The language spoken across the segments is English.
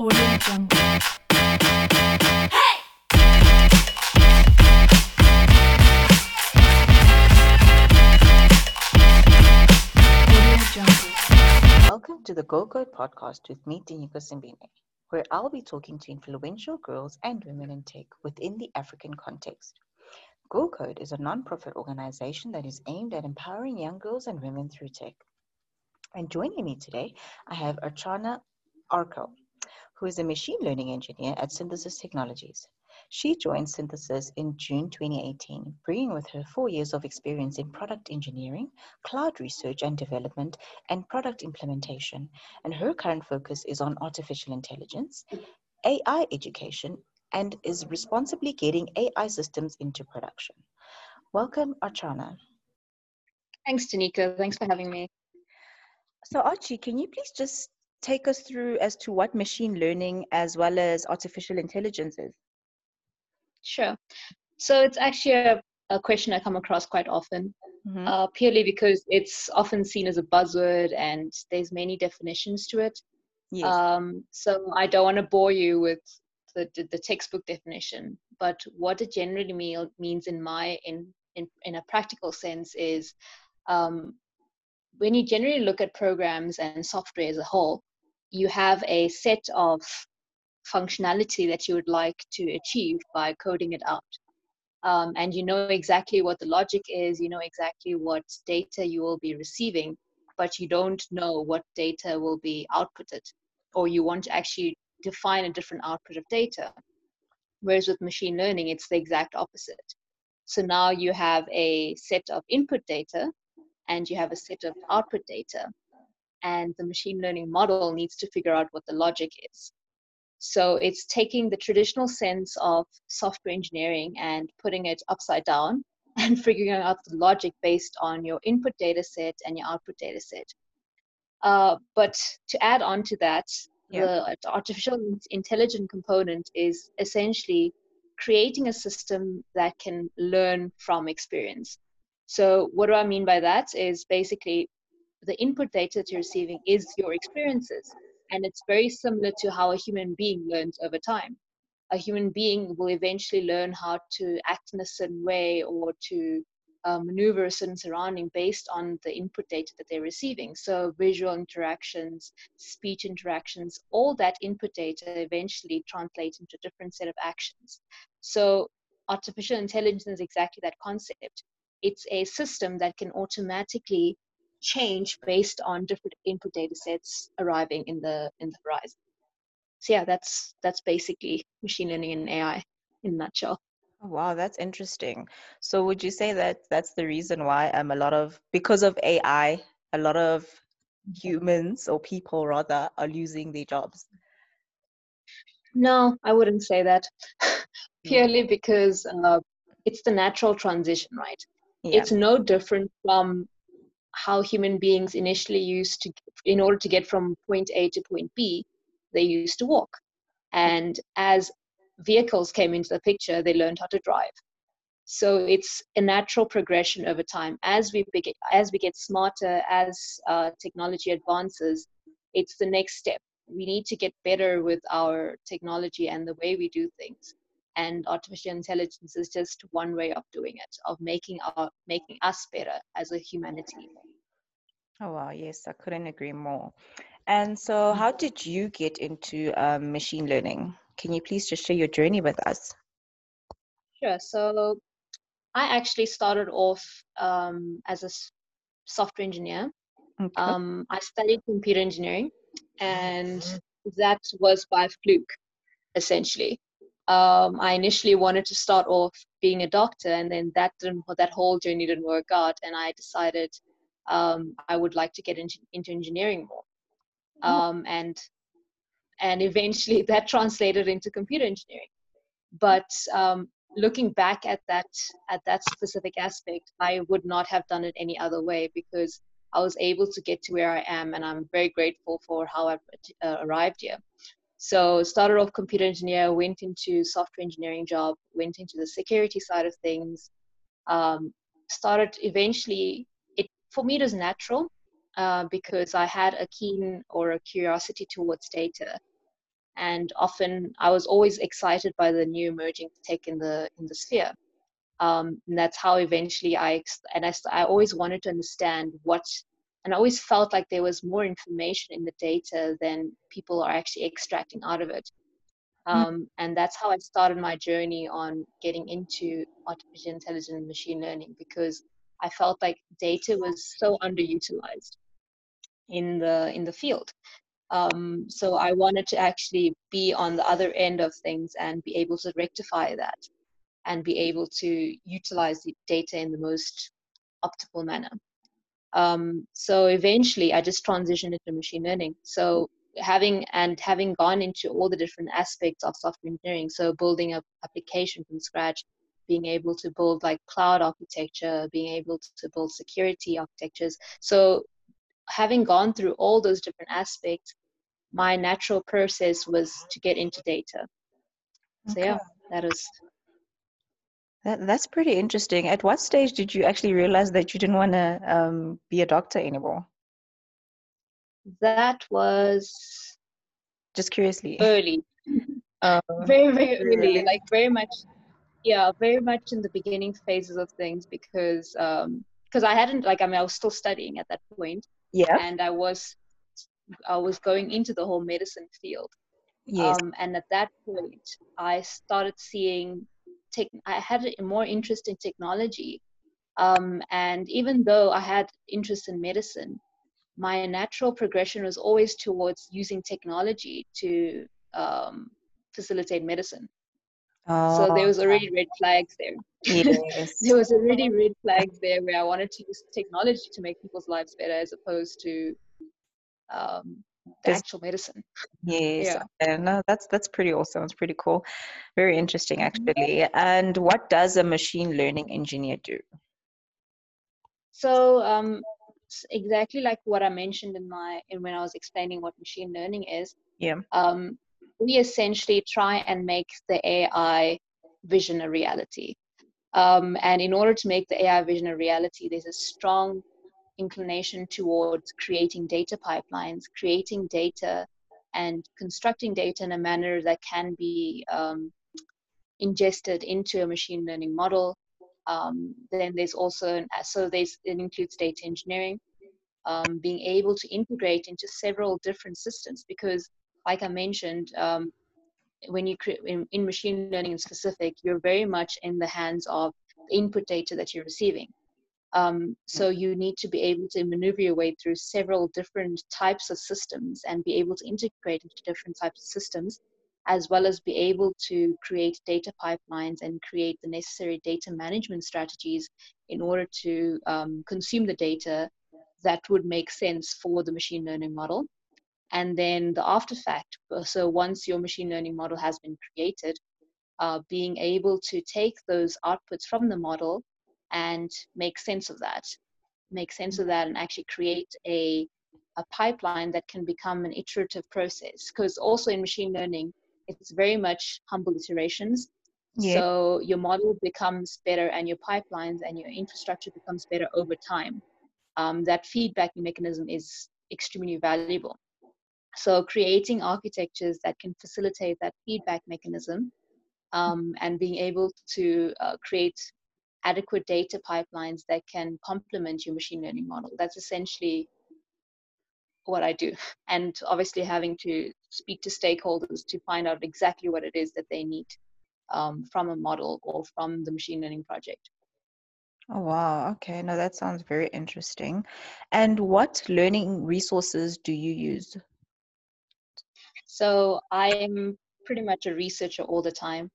Audio Jungle. Welcome to the GirlCode podcast with me, Tinika Simbine, where I'll be talking to influential girls and women in tech within the African context. GirlCode is a non-profit organization that is aimed at empowering young girls and women through tech. And joining me today, I have Archana Arko, who is a machine learning engineer at Synthesis Technologies. She joined Synthesis in June 2018, bringing with her four years of experience in product engineering, cloud research and development, and product implementation. And her current focus is on artificial intelligence, AI education, and is responsibly getting AI systems into production. Welcome, Archana. Thanks, Tanika. Thanks for having me. So, Archie, can you please just take us through as to what machine learning as well as artificial intelligence is? Sure. So it's actually a, a question I come across quite often, Mhm. uh, purely because it's often seen as a buzzword and there's many definitions to it. yes. Um, so I don't want to bore you with the, the, the textbook definition, but what it generally mean, means in my in, in in a practical sense is um, when you generally look at programs and software as a whole, you have a set of functionality that you would like to achieve by coding it out. Um, and you know exactly what the logic is, you know exactly what data you will be receiving, but you don't know what data will be outputted, or you want to actually define a different output of data. Whereas with machine learning, it's the exact opposite. So now you have a set of input data and you have a set of output data, and the machine learning model needs to figure out what the logic is. So it's taking the traditional sense of software engineering and putting it upside down and figuring out the logic based on your input data set and your output data set. Uh, but to add on to that, Yeah. the artificial intelligence component is essentially creating a system that can learn from experience. So what do I mean by that is basically the input data that you're receiving is your experiences. And it's very similar to how a human being learns over time. A human being will eventually learn how to act in a certain way or to uh, maneuver a certain surrounding based on the input data that they're receiving. So, visual interactions, speech interactions, all that input data eventually translates into a different set of actions. So, artificial intelligence is exactly that concept. It's a system that can automatically change based on different input data sets arriving in the in the horizon. So yeah, that's that's basically machine learning and AI in a nutshell. Oh, wow, that's interesting. So would you say that that's the reason why um a lot of because of AI, a lot of humans or people rather are losing their jobs? No, I wouldn't say that. Purely because uh, it's the natural transition, right? Yeah. It's no different from how human beings initially used to, in order to get from point A to point B, they used to walk. And as vehicles came into the picture, they learned how to drive. So it's a natural progression over time. As we begin, as we get smarter, as uh, technology advances, it's the next step. We need to get better with our technology and the way we do things. And artificial intelligence is just one way of doing it, of making our making us better as a humanity. Oh wow, yes, I couldn't agree more. And so how did you get into um, machine learning? Can you please just share your journey with us? Sure. So I actually started off um, as a software engineer. Okay. Um, I studied computer engineering, and that was by fluke, essentially. Um, I initially wanted to start off being a doctor, and then that didn't, that whole journey didn't work out, and I decided um, I would like to get into, into engineering more. Oh. Um, and and eventually that translated into computer engineering. But um, looking back at that at that specific aspect, I would not have done it any other way because I was able to get to where I am, and I'm very grateful for how I uh, arrived here. So started off computer engineer, went into software engineering job, went into the security side of things. Um, started eventually. It for me it was natural uh, because I had a keen or a curiosity towards data. and often I was always excited by the new emerging tech in the in the sphere. Um, and that's how eventually I and I, I always wanted to understand what and I always felt like there was more information in the data than people are actually extracting out of it. Mm. Um, and that's how I started my journey on getting into artificial intelligence and machine learning because I felt like data was so underutilized in the in the field. Um, so I wanted to actually be on the other end of things and be able to rectify that and be able to utilize the data in the most optimal manner. Um, so eventually I just transitioned into machine learning. So having and having gone into all the different aspects of software engineering, so building a application from scratch, being able to build like cloud architecture, being able to build security architectures. So having gone through all those different aspects, my natural process was to get into data. So yeah, that is That, that's pretty interesting. At what stage did you actually realize that you didn't want to um, be a doctor anymore? that was Just curiously. early, Um, very very early, like very much, yeah, very much in the beginning phases of things because um because I hadn't like I mean I was still studying at that point yeah. and I was I was going into the whole medicine field. Yes. Um, and at that point, I started seeing tech. I had a more interest in technology, um, and even though I had interest in medicine, my natural progression was always towards using technology to um, facilitate medicine. so there Oh, was already red flags there. yes. there was already red flags there where I wanted to use technology to make people's lives better as opposed to um, the actual medicine. Yes. Yeah. No, that's that's pretty awesome. It's pretty cool. Very interesting, Mm-hmm. actually. And what does a machine learning engineer do? So um, exactly like what I mentioned in my in when I was explaining what machine learning is, Yeah. um, we essentially try and make the AI vision a reality. Um, and in order to make the AI vision a reality, there's a strong inclination towards creating data pipelines, creating data, and constructing data in a manner that can be um, ingested into a machine learning model. Um, then there's also an, so there's it includes data engineering, um, being able to integrate into several different systems because, like I mentioned, um, when you create in, in machine learning in specific, you're very much in the hands of input data that you're receiving. Um, so you need to be able to maneuver your way through several different types of systems and be able to integrate into different types of systems, as well as be able to create data pipelines and create the necessary data management strategies in order to um, consume the data that would make sense for the machine learning model. And then the after fact, uh, so once your machine learning model has been created, uh, being able to take those outputs from the model and make sense of that, make sense of that, and actually create a, a pipeline that can become an iterative process. Because also in machine learning, it's very much humble iterations. Yeah. So your model becomes better and your pipelines and your infrastructure becomes better over time. Um, that feedback mechanism is extremely valuable. So creating architectures that can facilitate that feedback mechanism um, and being able to uh, create adequate data pipelines that can complement your machine learning model. That's essentially what I do. And obviously having to speak to stakeholders to find out exactly what it is that they need um, from a model or from the machine learning project. Oh, wow. Okay. No, that sounds very interesting. And what learning resources do you use? So I'm pretty much a researcher all the time.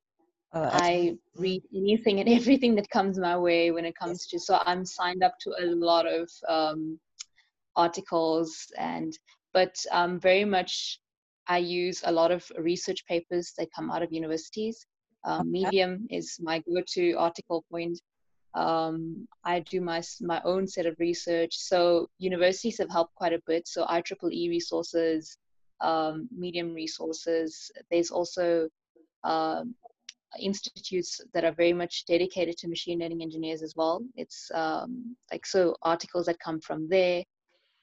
Oh, I read anything and everything that comes my way when it comes to. So I'm signed up to a lot of um, articles and, but um, very much I use a lot of research papers that come out of universities. Um, Okay. Medium is my go-to article point. Um, I do my my own set of research. So universities have helped quite a bit. So IEEE resources, um, Medium resources. There's also um, institutes that are very much dedicated to machine learning engineers as well. It's um, like so articles that come from there.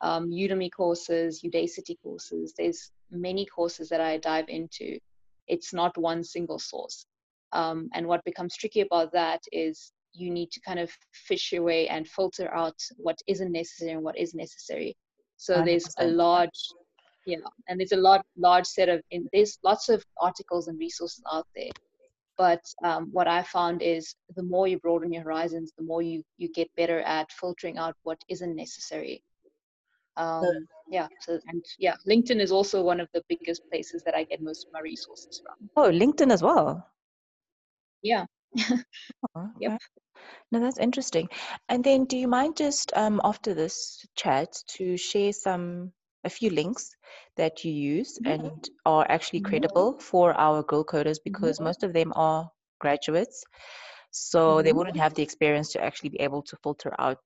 um, Udemy courses, Udacity courses. There's many courses that I dive into. It's not one single source. Um, and what becomes tricky about that is you need to kind of fish your way and filter out what isn't necessary and what is necessary. So there's a large, yeah, and there's a lot, large set of, in, there's lots of articles and resources out there. But um, what I found is the more you broaden your horizons, the more you you get better at filtering out what isn't necessary. Um, yeah. So and yeah, LinkedIn is also one of the biggest places that I get most of my resources from. Oh, LinkedIn as well. Yeah. Oh, Yep. No, that's interesting. And then, do you mind just um, after this chat to share some a few links that you use Mhm. and are actually Mhm. credible for our GirlCoders because most of them are graduates, so they Mhm. wouldn't have the experience to actually be able to filter out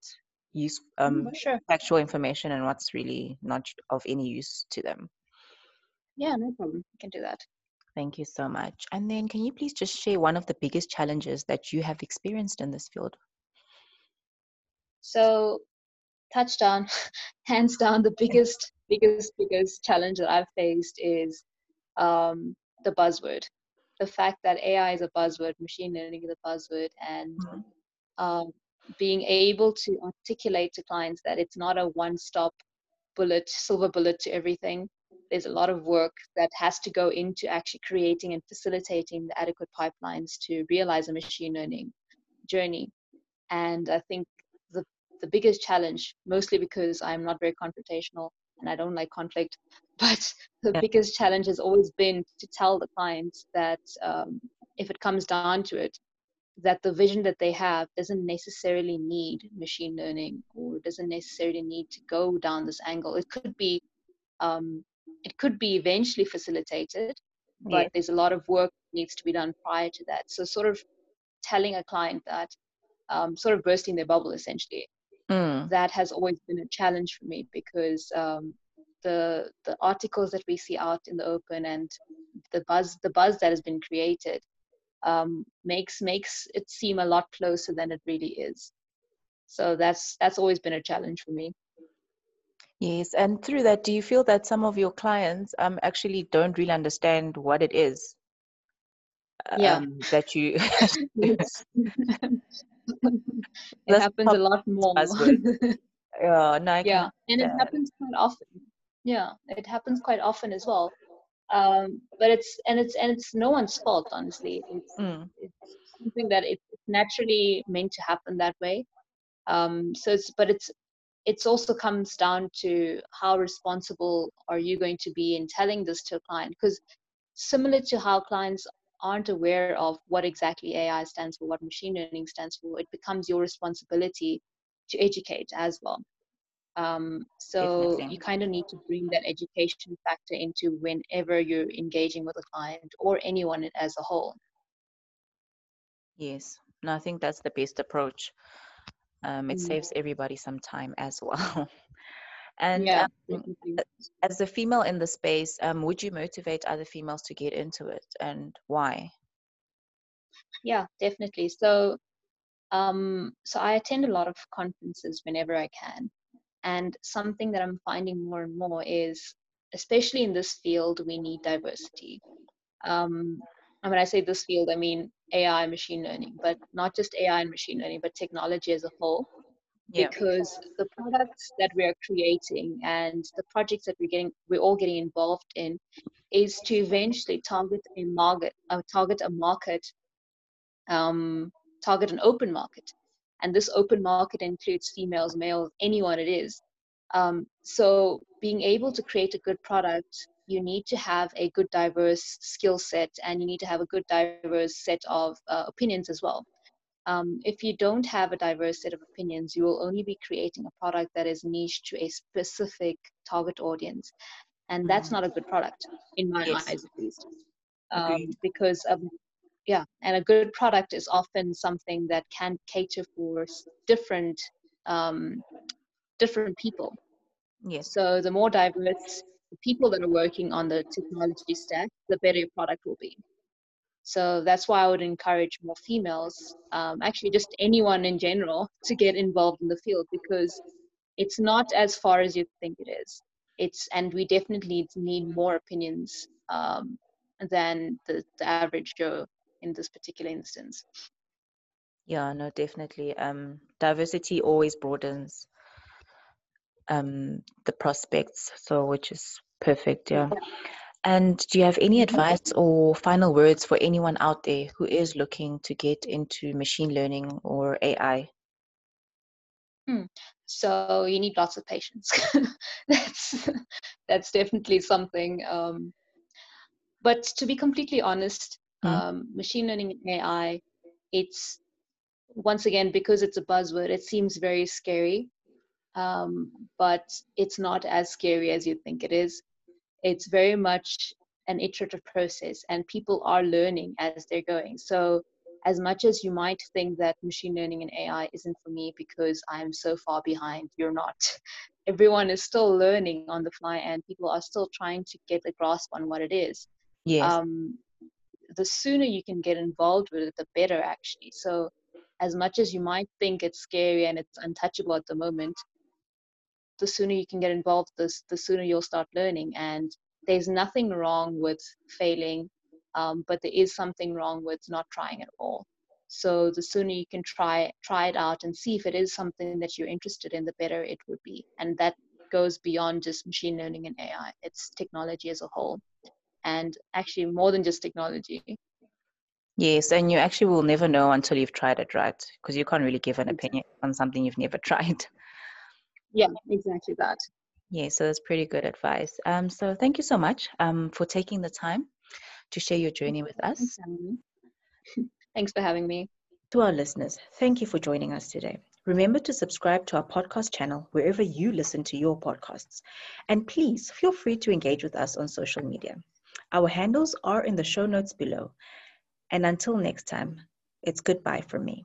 use um, Mm, sure. factual information and what's really not of any use to them. Yeah, no problem. I can do that. Thank you so much. And then, can you please just share one of the biggest challenges that you have experienced in this field? So, touchdown, hands down, the biggest, biggest, biggest challenge that I've faced is um, the buzzword. The fact that AI is a buzzword, machine learning is a buzzword, and Mhm. um, being able to articulate to clients that it's not a one-stop bullet, silver bullet to everything. There's a lot of work that has to go into actually creating and facilitating the adequate pipelines to realize a machine learning journey. And I think the the biggest challenge, mostly because I'm not very confrontational and I don't like conflict, but the Yeah. biggest challenge has always been to tell the clients that um, if it comes down to it, that the vision that they have doesn't necessarily need machine learning or doesn't necessarily need to go down this angle. It could be um, it could be eventually facilitated, but Yeah. there's a lot of work needs to be done prior to that. So sort of telling a client that, um, sort of bursting their bubble essentially, Mm. that has always been a challenge for me because um, the the articles that we see out in the open and the buzz the buzz that has been created um, makes makes it seem a lot closer than it really is. So that's that's always been a challenge for me. Yes, and through that, do you feel that some of your clients um actually don't really understand what it is Yeah. um that you it happens a lot more. yeah, no, yeah and it happens quite often. Yeah it happens quite often as well. Um but it's and it's and it's no one's fault honestly. It's Mm, it's something that it's naturally meant to happen that way. Um so it's but it's it's also comes down to how responsible are you going to be in telling this to a client? Because similar to how clients aren't aware of what exactly AI stands for, what machine learning stands for, it becomes your responsibility to educate as well. Um, so you kind of need to bring that education factor into whenever you're engaging with a client or anyone as a whole. yes. No, I think that's the best approach. Um, it Mm. saves everybody some time as well. And yeah, um, as a female in the space, um, would you motivate other females to get into it, and why? Yeah, definitely. So, um, so I attend a lot of conferences whenever I can, and something that I'm finding more and more is, especially in this field, we need diversity. Um, and when I say this field, I mean AI, machine learning, but not just AI and machine learning, but technology as a whole. Yeah. Because the products that we are creating and the projects that we're getting, we're all getting involved in, is to eventually target a market, uh, target a market um, target an open market. And this open market includes females, males, anyone it is. Um, so being able to create a good product, you need to have a good diverse skill set and you need to have a good diverse set of uh, opinions as well. Um, if you don't have a diverse set of opinions, you will only be creating a product that is niche to a specific target audience. And that's Mhm. not a good product, in my Yes. eyes at least. Um, because um, yeah and a good product is often something that can cater for different um, different people Yes. so the more diverse the people that are working on the technology stack the better your product will be so that's why i would encourage more females um, actually just anyone in general to get involved in the field because it's not as far as you think it is. It's and we definitely need more opinions um, than the, the average Joe in this particular instance. Yeah, no, definitely. Um, diversity always broadens um, the prospects, so which is perfect. Yeah. And do you have any advice or final words for anyone out there who is looking to get into machine learning or AI? Hmm. So you need lots of patience. that's that's definitely something. Um, but to be completely honest, Mm. um, machine learning and AI, it's once again because it's a buzzword. It seems very scary, um, but it's not as scary as you think it is. It's very much an iterative process, and people are learning as they're going. So as much as you might think that machine learning and AI isn't for me because I'm so far behind, you're not. Everyone is still learning on the fly and people are still trying to get a grasp on what it is. Yes. Um, the sooner you can get involved with it, the better actually. So as much as you might think it's scary and it's untouchable at the moment, the sooner you can get involved, the, the sooner you'll start learning. And there's nothing wrong with failing um, but there is something wrong with not trying at all. So the sooner you can try try it out and see if it is something that you're interested in, the better it would be. And that goes beyond just machine learning and AI. It's technology as a whole, and actually more than just technology. Yes, and you actually will never know until you've tried it, right? Because you can't really give an opinion on something you've never tried. Yeah, exactly that. Yeah, so that's pretty good advice. Um, so thank you so much um, for taking the time to share your journey with us. Thanks, for having me. To our listeners, thank you for joining us today. Remember to subscribe to our podcast channel wherever you listen to your podcasts. And please feel free to engage with us on social media. Our handles are in the show notes below. And until next time, it's goodbye from me.